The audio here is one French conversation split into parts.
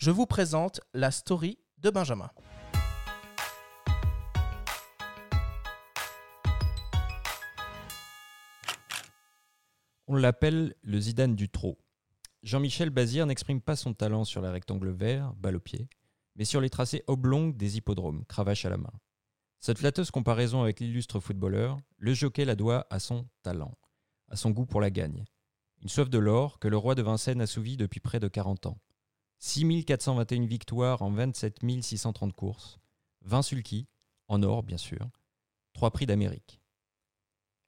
je vous présente la story de Benjamin. On l'appelle le Zidane du trot. Jean-Michel Bazir n'exprime pas son talent sur la rectangle vert, balle au pied, mais sur les tracés oblongs des hippodromes, cravache à la main. Cette flatteuse comparaison avec l'illustre footballeur, le jockey la doit à son talent, à son goût pour la gagne. Une soif de l'or que le roi de Vincennes assouvit depuis près de 40 ans. 6421 victoires en 27 630 courses, 20 sulky, en or bien sûr, 3 prix d'Amérique.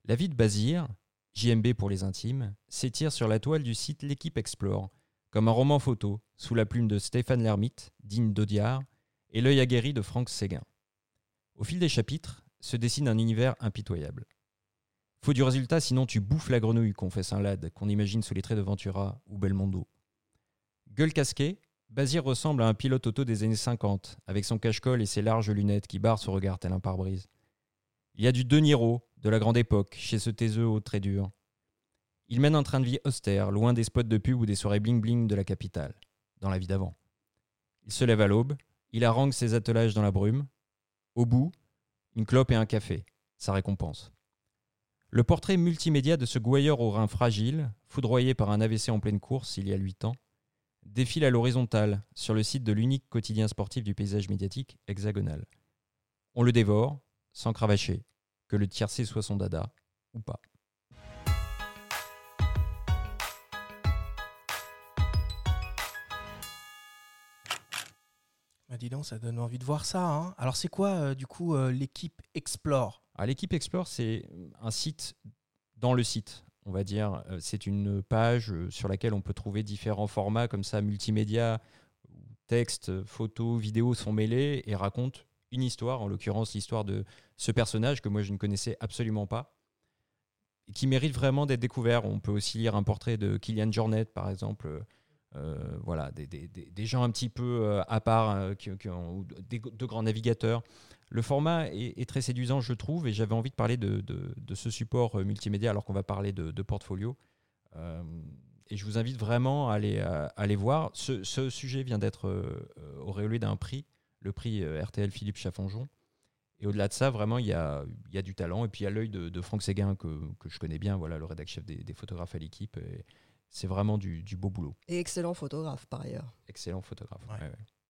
La vie de Bazir, JMB pour les intimes, s'étire sur la toile du site L'équipe Explore, comme un roman photo, sous la plume de Stéphane Lermite, digne d'Audiard, et l'œil aguerri de Franck Séguin. Au fil des chapitres, se dessine un univers impitoyable. Faut du résultat, sinon tu bouffes la grenouille, confesse un lad qu'on imagine sous les traits de Ventura ou Belmondo. Gueule casquée, Bazir ressemble à un pilote auto des années 50, avec son cache-colle et ses larges lunettes qui barrent son regard tel un pare-brise. Il y a du De Niro, de la grande époque, chez ce taiseux très dur. Il mène un train de vie austère, loin des spots de pub ou des soirées bling-bling de la capitale, dans la vie d'avant. Il se lève à l'aube, il harangue ses attelages dans la brume. Au bout, une clope et un café, sa récompense. Le portrait multimédia de ce gouailleur au rein fragile, foudroyé par un AVC en pleine course il y a huit ans, défile à l'horizontale sur le site de l'unique quotidien sportif du paysage médiatique hexagonal. On le dévore, sans cravacher, que le tiercé soit son dada ou pas. Bah, dis donc, ça donne envie de voir ça. hein. Alors, c'est quoi, euh, du coup, euh, l'équipe Explore? Alors, l'équipe Explore, c'est un site dans le site, on va dire. Euh, C'est une page euh, sur laquelle on peut trouver différents formats comme ça, multimédia, texte, photos, vidéos sont mêlés et racontent une histoire, en l'occurrence l'histoire de ce personnage que moi je ne connaissais absolument pas, qui mérite vraiment d'être découvert. On peut aussi lire un portrait de Kylian Jornet, par exemple. Euh, voilà, des, gens un petit peu à part, euh, qui, ont- des, de grands navigateurs. Le format est, est très séduisant, je trouve, et j'avais envie de parler de, de- de ce support euh, multimédia alors qu'on va parler de, de portfolio. Euh, et je vous invite vraiment à aller, à, à aller voir. Ce, ce sujet vient d'être euh, auréolé d'un prix, le prix euh, RTL Philippe Chaffonjon. Et au-delà de ça, vraiment, il y a, il y a du talent. Et puis il y a l'œil de, de Franck Séguin que, que je connais bien, voilà, le rédac chef des, des photographes à l'équipe. C'est vraiment du, du beau boulot. Et excellent photographe par ailleurs. Excellent photographe. Ouais. ouais, ouais.